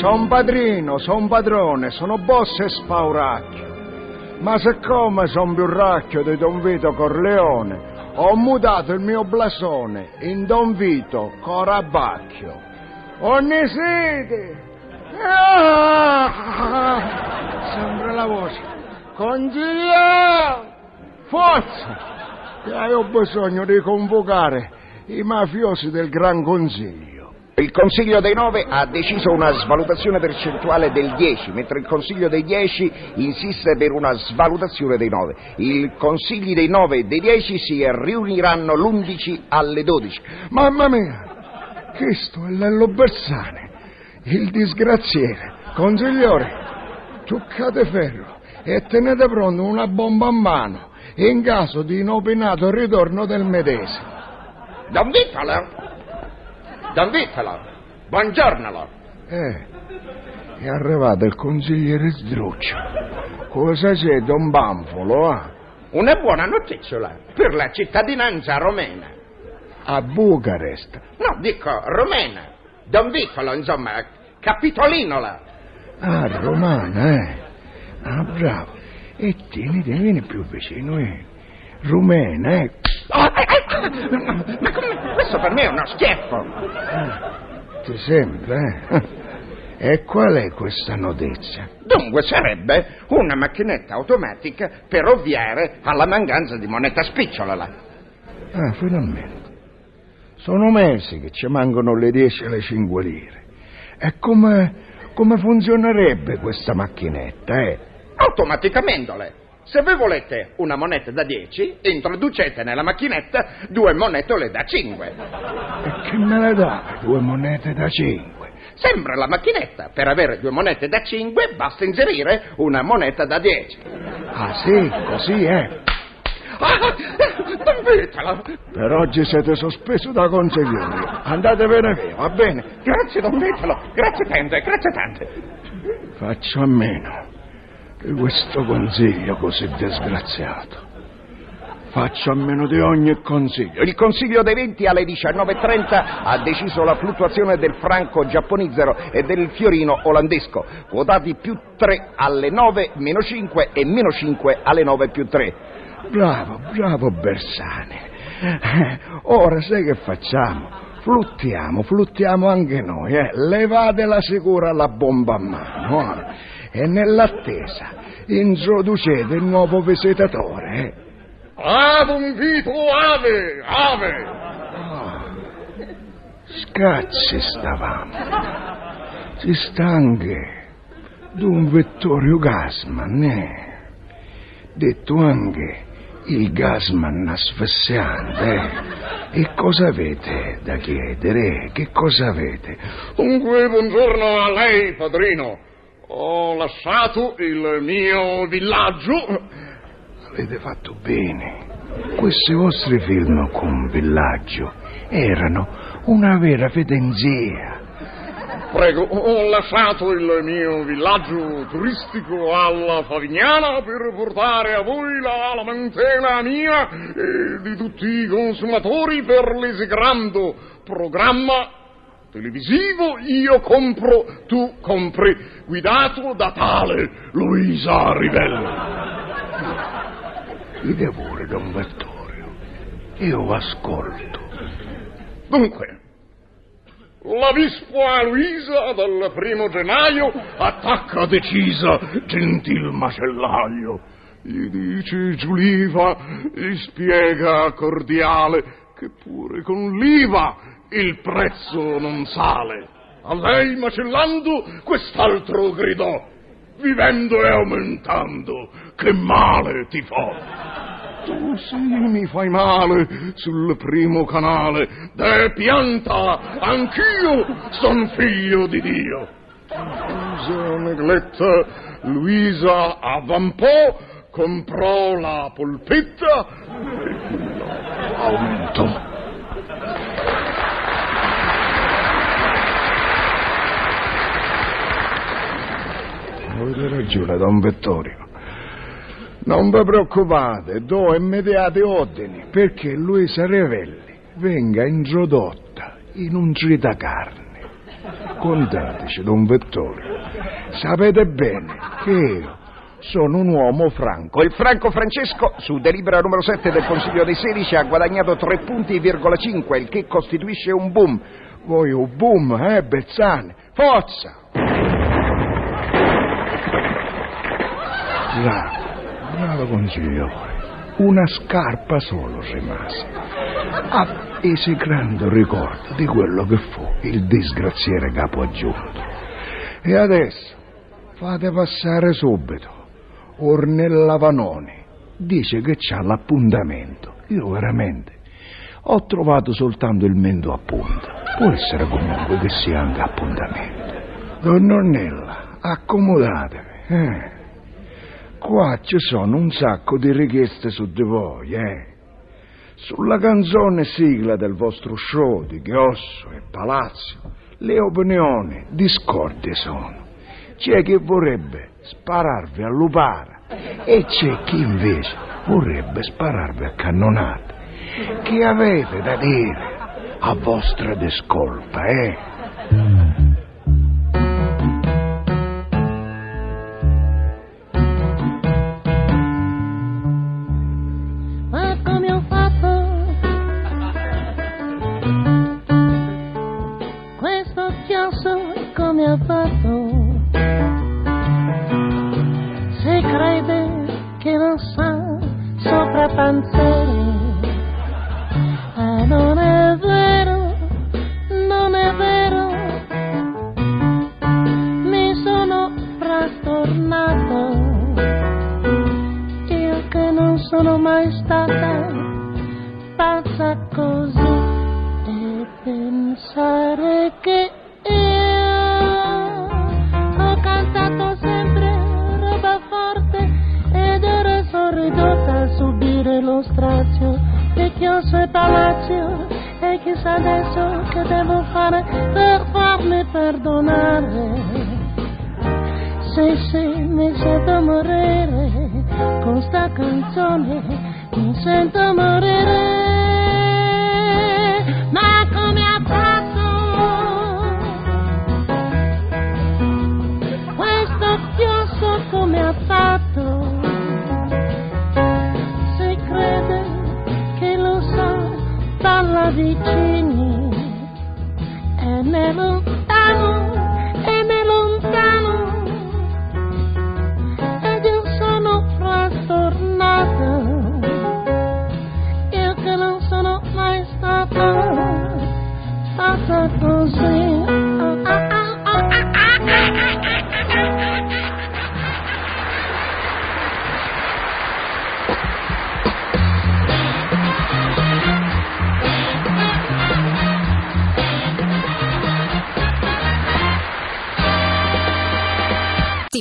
Son padrino, son padrone, sono boss e spauracchio. Ma siccome son più racchio di Don Vito Corleone, ho mutato il mio blasone in Don Vito Corabacchio. Onnisiti! Ah! Sembra la voce. Consigliere! Forza! Che ho bisogno di convocare i mafiosi del Gran Consiglio. Il Consiglio dei Nove ha deciso una svalutazione percentuale del 10, mentre il Consiglio dei Dieci insiste per una svalutazione dei 9. I Consigli dei Nove e dei Dieci si riuniranno l'11 alle 12. Mamma mia! Questo è Lello Bersane, il disgraziere. Consigliore, giocate ferro e tenete pronto una bomba a mano in caso di inopinato ritorno del medesimo. Don Vitalo! Don Vitalo! Buongiorno! Eh, è arrivato il consigliere Sdruccio. Cosa c'è, Don Banfolo, ah? Una buona notizia per la cittadinanza romena. A Bucarest. No, dico romena. Don Vitalo, insomma, capitolino là. Ah, romana, eh. Ah, bravo. E tieni, tieni, vieni più vicino, eh. Rumena, eh. Oh, eh, eh, ma come? Questo per me è uno schiaffo. Ti sembra, eh? E qual è questa notizia? Dunque sarebbe una macchinetta automatica per ovviare alla mancanza di moneta spicciola là. Ah, finalmente. Sono mesi che ci mancano le 10 e le 5 lire. E come, come funzionerebbe questa macchinetta, eh? Automaticamente. Le. Se voi volete una moneta da 10, introducete nella macchinetta due monetole da 5. E che me ne dà due monete da 5? Sembra la macchinetta. Per avere due monete da 5 basta inserire una moneta da 10. Ah, sì, così, eh? Ah, non vetela. Per oggi siete sospesi da consigliere. Andatevene via, va bene? Grazie, Don Vitalo. Grazie tante, grazie tante. Faccio a meno di questo consiglio così disgraziato. Faccio a meno di ogni consiglio. Il Consiglio dei Venti alle 19.30 ha deciso la fluttuazione del franco giapponizero e del fiorino olandesco, quotati più 3 alle 9, meno 5 e meno 5 alle 9 più 3. Bravo, bravo Bersane. Eh, Ora sai che facciamo? Fluttiamo, fluttiamo anche noi, eh? Levate la sicura la bomba a mano, eh? E nell'attesa introducete il nuovo visitatore, eh? Ave un vito ave, ave. Scazzi stavamo. Si sta anche d'un Vittorio Gasman, eh? Detto anche il Gasman asfissiante, eh? E cosa avete da chiedere? Che cosa avete? Dunque, buongiorno a lei, padrino. Ho lasciato il mio villaggio. Avete fatto bene. Questi vostri film con villaggio erano una vera fedenzia. Prego, ho lasciato il mio villaggio turistico alla Favignana per portare a voi la lamentela mia e di tutti i consumatori per l'esegrando programma televisivo io compro, tu compri, guidato da tale Luisa Rivella. Dite pure, Don Vittorio. Io ascolto. Dunque, la Vispa Luisa dal primo gennaio attacca decisa gentil macellaio. Gli dice Giuliva, gli spiega cordiale che pure con l'IVA il prezzo non sale. A lei macellando quest'altro gridò, vivendo e aumentando, che male ti fa. Tu sì mi fai male sul primo canale, de pianta, anch'io son figlio di Dio. Scusami, negletta Luisa avvampò, comprò la polpetta e aumentò. Avete ragione, Don Vittorio. Non vi preoccupate, do immediati ordini perché Luisa Revelli venga introdotta in un tritacarne. Contateci, Don Vittorio. Sapete bene che io sono un uomo franco. Il Franco Francesco, su delibera numero 7 del Consiglio dei 16, ha guadagnato 3 punti,5, il che costituisce un boom. Voi un boom, eh, Bezzane? Forza! Bravo, bravo consigliere. Una scarpa solo rimase. Ah, esecrando ricordo di quello che fu il disgraziere capo aggiunto. E adesso fate passare subito Ornella Vanoni. Dice che c'ha l'appuntamento. Io veramente ho trovato soltanto il mento a punta. Può essere comunque che sia anche appuntamento. Donna Ornella, accomodatevi. Eh. Qua ci sono un sacco di richieste su di voi, eh. Sulla canzone sigla del vostro show di Chiosso e Palazzo, le opinioni discorde sono. C'è chi vorrebbe spararvi a lupara e c'è chi invece vorrebbe spararvi a cannonate. Che avete da dire a vostra discolpa, eh? Fare per farmi perdonare sì, sì, mi sento morire con sta canzone, mi sento morire.